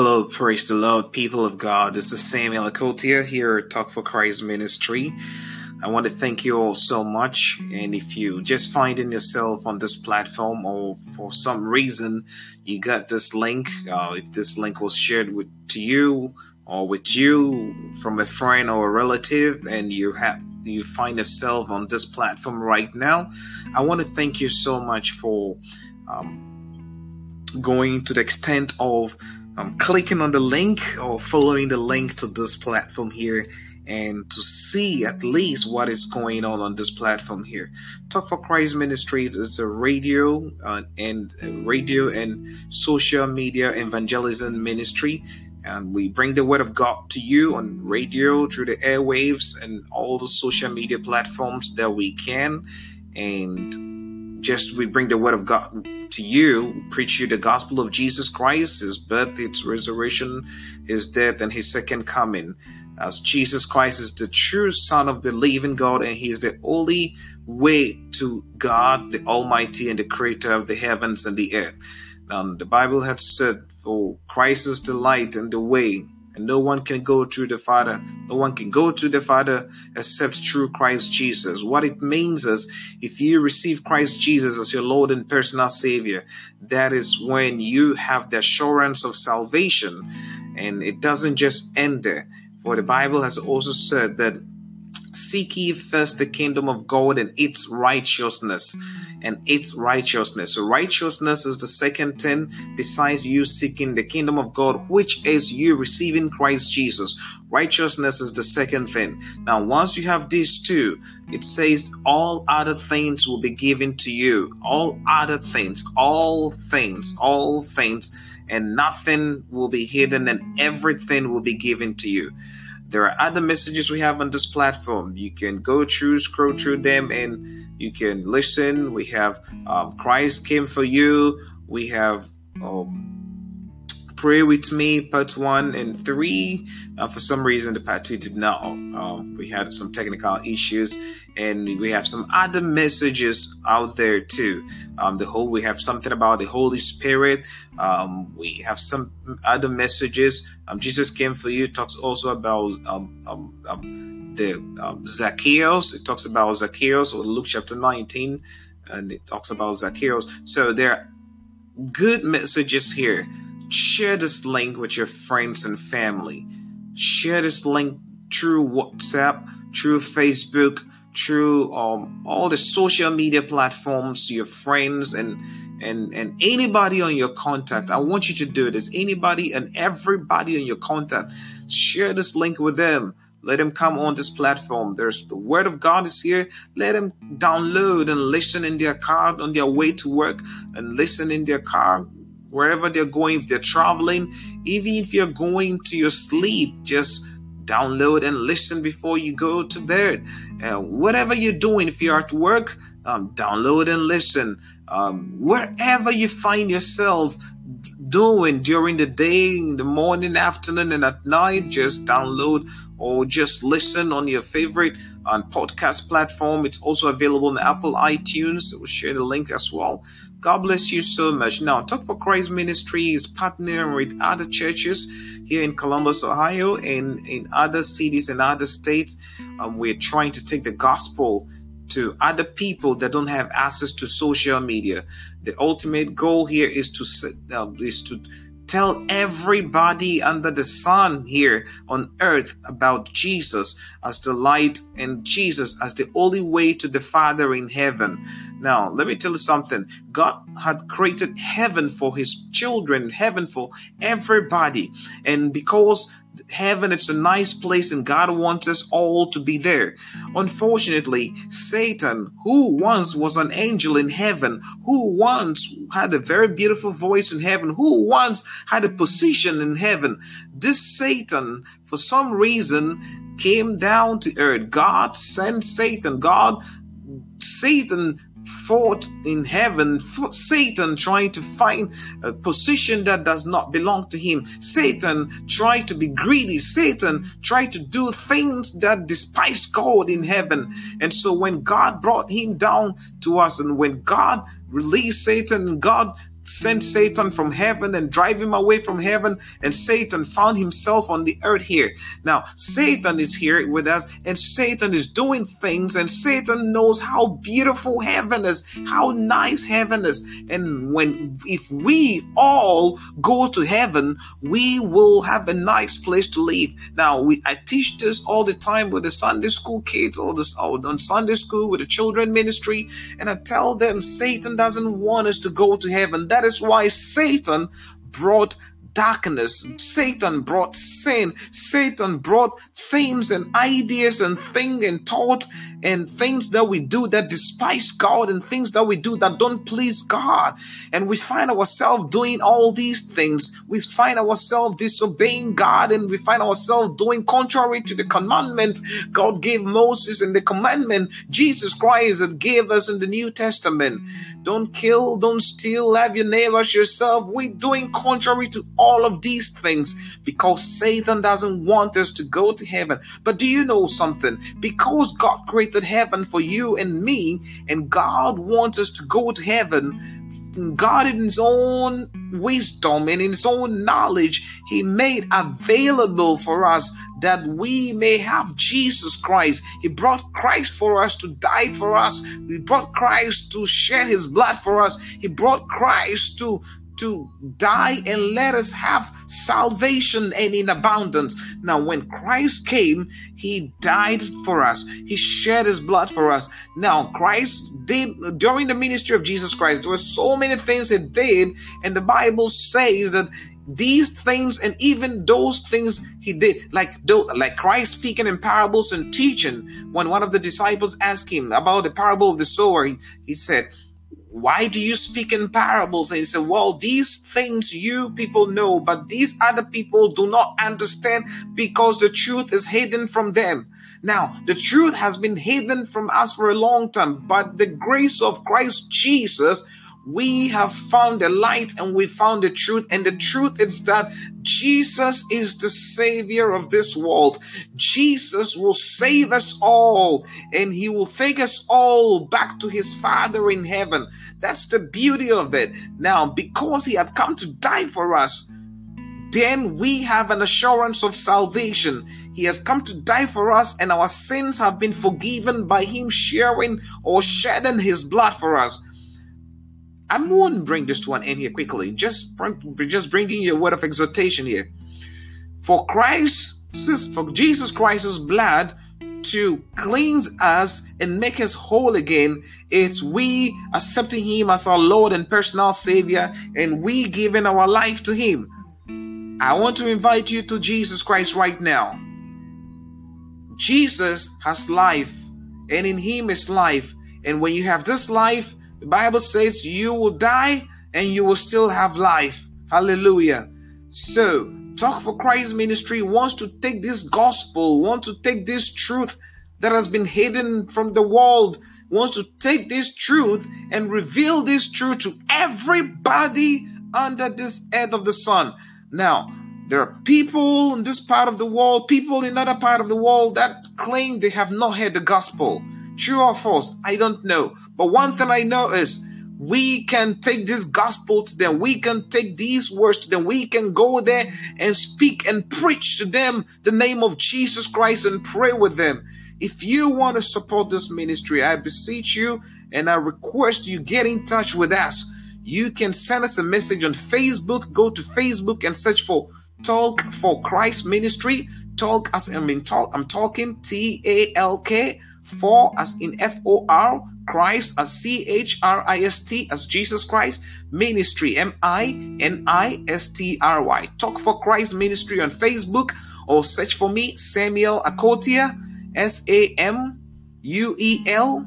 Hello, praise the Lord, people of God. This is Samuel Akotia here at Talk for Christ Ministry. I want to thank you all so much. And if you just finding yourself on this platform or for some reason you got this link, uh, if this link was shared with to you or with you from a friend or a relative and you have you find yourself on this platform right now, I want to thank you so much for um, going to the extent of um, clicking on the link or following the link to this platform here and to see at least what is going on on this platform here. Talk for Christ Ministries is a radio uh, and radio and social media evangelism ministry. And we bring the word of God to you on radio, through the airwaves, and all the social media platforms that we can. And just we bring the word of God to you, preach you the gospel of Jesus Christ, his birth, his resurrection, his death, and his second coming. As Jesus Christ is the true Son of the living God, and he is the only way to God, the Almighty, and the Creator of the heavens and the earth. Now, the Bible had said, For Christ is the light and the way and no one can go to the Father. No one can go to the Father except through Christ Jesus. What it means is if you receive Christ Jesus as your Lord and personal Savior, that is when you have the assurance of salvation. And it doesn't just end there. For the Bible has also said that seek ye first the kingdom of God and its righteousness mm. and its righteousness. So righteousness is the second thing besides you seeking the kingdom of God, which is you receiving Christ Jesus. Righteousness is the second thing. Now, once you have these two, it says all other things will be given to you. All other things, all things, all things, and nothing will be hidden, and everything will be given to you. There are other messages we have on this platform. You can go through, scroll through them, and you can listen. We have um, Christ came for you. We have um, Pray with Me, part one and three. Uh, for some reason, the part two did not. Um, we had some technical issues, and we have some other messages out there too. Um, the whole we have something about the Holy Spirit. Um, we have some other messages. Um, Jesus came for you. Talks also about the um, Zacchaeus. It talks about Zacchaeus, or Luke chapter 19, and it talks about Zacchaeus. So there are good messages here. Share this link with your friends and family. Share this link through WhatsApp, through Facebook, through um, all the social media platforms to your friends and and and anybody on your contact. I want you to do this. Anybody and everybody on your contact, share this link with them let them come on this platform. There's the word of God is here. Let them download and listen in their car on their way to work and listen in their car wherever they're going. If they're traveling, even if you're going to your sleep, just download and listen before you go to bed. Uh, whatever you're doing, if you're at work, um, download and listen. Um, wherever you find yourself, doing during the day, in the morning, afternoon, and at night, just download or just listen on your favorite on podcast platform. It's also available on Apple iTunes. We'll share the link as well. God bless you so much. Now, Talk for Christ Ministry is partnering with other churches here in Columbus, Ohio, and in other cities and other states. Um, we're trying to take the gospel to other people that don't have access to social media. The ultimate goal here is to uh, is to tell everybody under the sun here on earth about Jesus as the light and Jesus as the only way to the Father in heaven. Now, let me tell you something. God had created heaven for his children, heaven for everybody. And because heaven it's a nice place and God wants us all to be there. Unfortunately, Satan, who once was an angel in heaven, who once had a very beautiful voice in heaven, who once had a position in heaven, this Satan, for some reason, came down to earth. God sent Satan. God Satan fought in heaven, Satan trying to find a position that does not belong to him. Satan tried to be greedy. Satan tried to do things that despised God in heaven. And so when God brought him down to us, and when God released Satan, God sent Satan from heaven and drive him away from heaven, and Satan found himself on the earth here. Now, Satan is here with us, and Satan is doing things, and Satan knows how beautiful heaven is, how nice heaven is. And when if we all go to heaven, we will have a nice place to live. Now, we I teach this all the time with the Sunday school kids or, the, or on Sunday school with the children ministry, and I tell them Satan doesn't want us to go to heaven. That is why Satan brought darkness. Satan brought sin. Satan brought themes and ideas and thing and thoughts and things that we do that despise God and things that we do that don't please God. And we find ourselves doing all these things. We find ourselves disobeying God and we find ourselves doing contrary to the commandment God gave Moses and the commandment Jesus Christ that gave us in the New Testament. Don't kill, don't steal, love your neighbors yourself. We're doing contrary to all of these things because Satan doesn't want us to go to heaven. But do you know something? Because God created created heaven for you and me, and God wants us to go to heaven. God, in His own wisdom and in His own knowledge, He made available for us that we may have Jesus Christ. He brought Christ for us to die for us. He brought Christ to shed His blood for us. He brought Christ to to die and let us have salvation and in abundance. Now, when Christ came, he died for us, he shed his blood for us. Now, Christ did during the ministry of Jesus Christ, there were so many things he did, and the Bible says that these things and even those things he did like like christ speaking in parables and teaching when one of the disciples asked him about the parable of the sower he, he said why do you speak in parables? And he said, Well, these things you people know, but these other people do not understand because the truth is hidden from them. Now, the truth has been hidden from us for a long time, but the grace of Christ Jesus we have found the light and we found the truth. And the truth is that Jesus is the Savior of this world. Jesus will save us all and He will take us all back to His Father in heaven. That's the beauty of it. Now, because He had come to die for us, then we have an assurance of salvation. He has come to die for us, and our sins have been forgiven by Him sharing or shedding His blood for us. I'm going to bring this to an end here quickly. Just, just bringing you a word of exhortation here. For Christ, for Jesus Christ's blood to cleanse us and make us whole again, it's we accepting Him as our Lord and personal Savior, and we giving our life to Him. I want to invite you to Jesus Christ right now. Jesus has life, and in Him is life. And when you have this life, the Bible says you will die and you will still have life. Hallelujah. So, Talk for Christ ministry wants to take this gospel, wants to take this truth that has been hidden from the world, wants to take this truth and reveal this truth to everybody under this earth of the sun. Now, there are people in this part of the world, people in other part of the world that claim they have not heard the gospel. True or false? I don't know. But one thing I know is we can take this gospel to them. We can take these words to them. We can go there and speak and preach to them the name of Jesus Christ and pray with them. If you want to support this ministry, I beseech you and I request you get in touch with us. You can send us a message on Facebook. Go to Facebook and search for Talk for Christ Ministry. Talk as I mean talk. I'm talking T A L K for as in F O R Christ as C H R I S T as Jesus Christ Ministry M I N I S T R Y. Talk for Christ Ministry on Facebook or search for me Samuel Akotia S A M U E L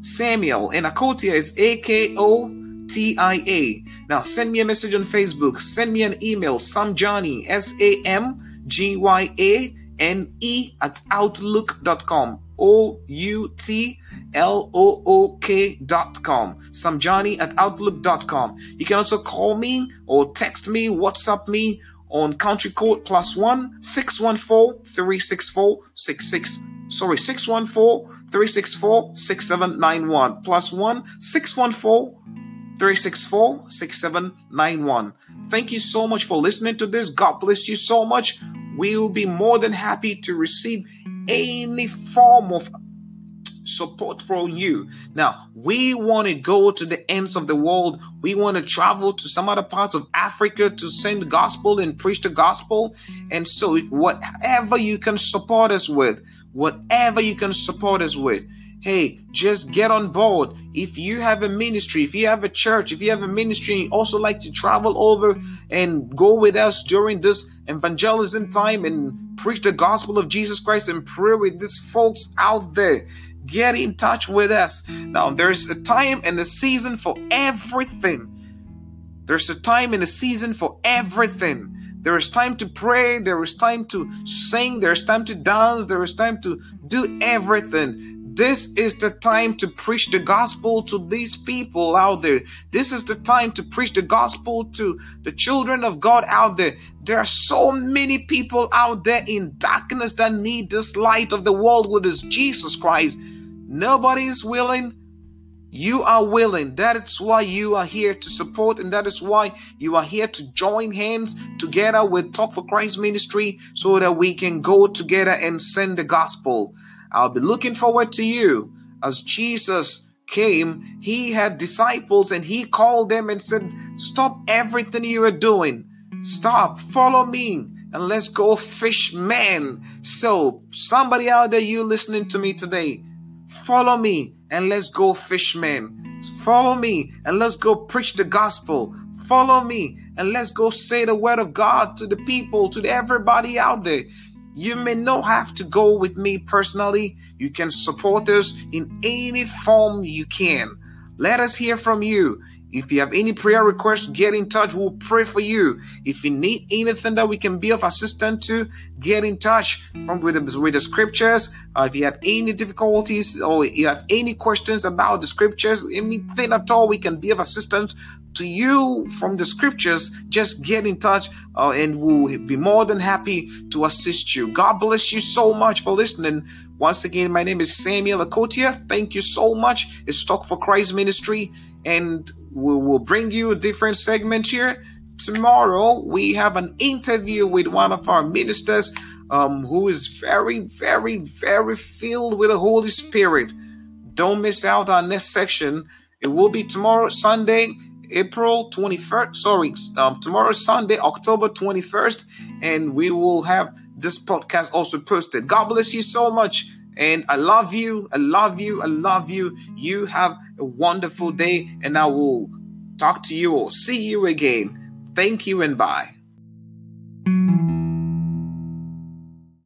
Samuel and Akotia is A K O T I A. Now send me a message on Facebook. Send me an email samgyane S A M G Y A N E at outlook.com. O U T L O O K dot com. Samgyane at outlook dot com. You can also call me or text me, WhatsApp me on country code plus one six one four three six four six six. Sorry, 614 364 6791 plus one six one four 364 6791. Thank you so much for listening to this. God bless you so much. We'll be more than happy to receive any form of support from you. Now, we want to go to the ends of the world. We want to travel to some other parts of Africa to send the gospel and preach the gospel. And so, whatever you can support us with, whatever you can support us with, hey, just get on board. If you have a ministry, if you have a church, if you have a ministry, and you also like to travel over and go with us during this evangelism time and preach the gospel of Jesus Christ and pray with these folks out there, get in touch with us. Now, there's a time and a season for everything. There's a time and a season for everything. There is time to pray, there is time to sing, there is time to dance, there is time to do everything. This is the time to preach the gospel to these people out there. This is the time to preach the gospel to the children of God out there. There are so many people out there in darkness that need this light of the world, which is Jesus Christ. Nobody is willing. You are willing. That is why you are here to support, and that is why you are here to join hands together with Talk for Christ Ministry so that we can go together and send the gospel. I'll be looking forward to you. As Jesus came, he had disciples and he called them and said, Stop everything you are doing. Stop, follow me, and let's go fish men. So, somebody out there, you listening to me today, follow me and let's go fish men. Follow me and let's go preach the gospel. Follow me and let's go say the word of God to the people, to everybody out there. You may not have to go with me personally. You can support us in any form you can. Let us hear from you. If you have any prayer requests, get in touch. We'll pray for you. If you need anything that we can be of assistance to, get in touch from with the, with the scriptures. Uh, if you have any difficulties or you have any questions about the scriptures, anything at all, we can be of assistance to you from the scriptures, just get in touch uh, and we'll be more than happy to assist you. God bless you so much for listening. Once again, my name is Samuel Akotia. Thank you so much. It's Talk for Christ Ministry, and we will bring you a different segment here. Tomorrow, we have an interview with one of our ministers um, who is very, very, very filled with the Holy Spirit. Don't miss out on this section. It will be tomorrow, Sunday, April 21st. Sorry, um, tomorrow Sunday, October 21st, and we will have this podcast also posted. God bless you so much. And I love you. I love you. I love you. You have a wonderful day, and I will talk to you or see you again. Thank you and bye.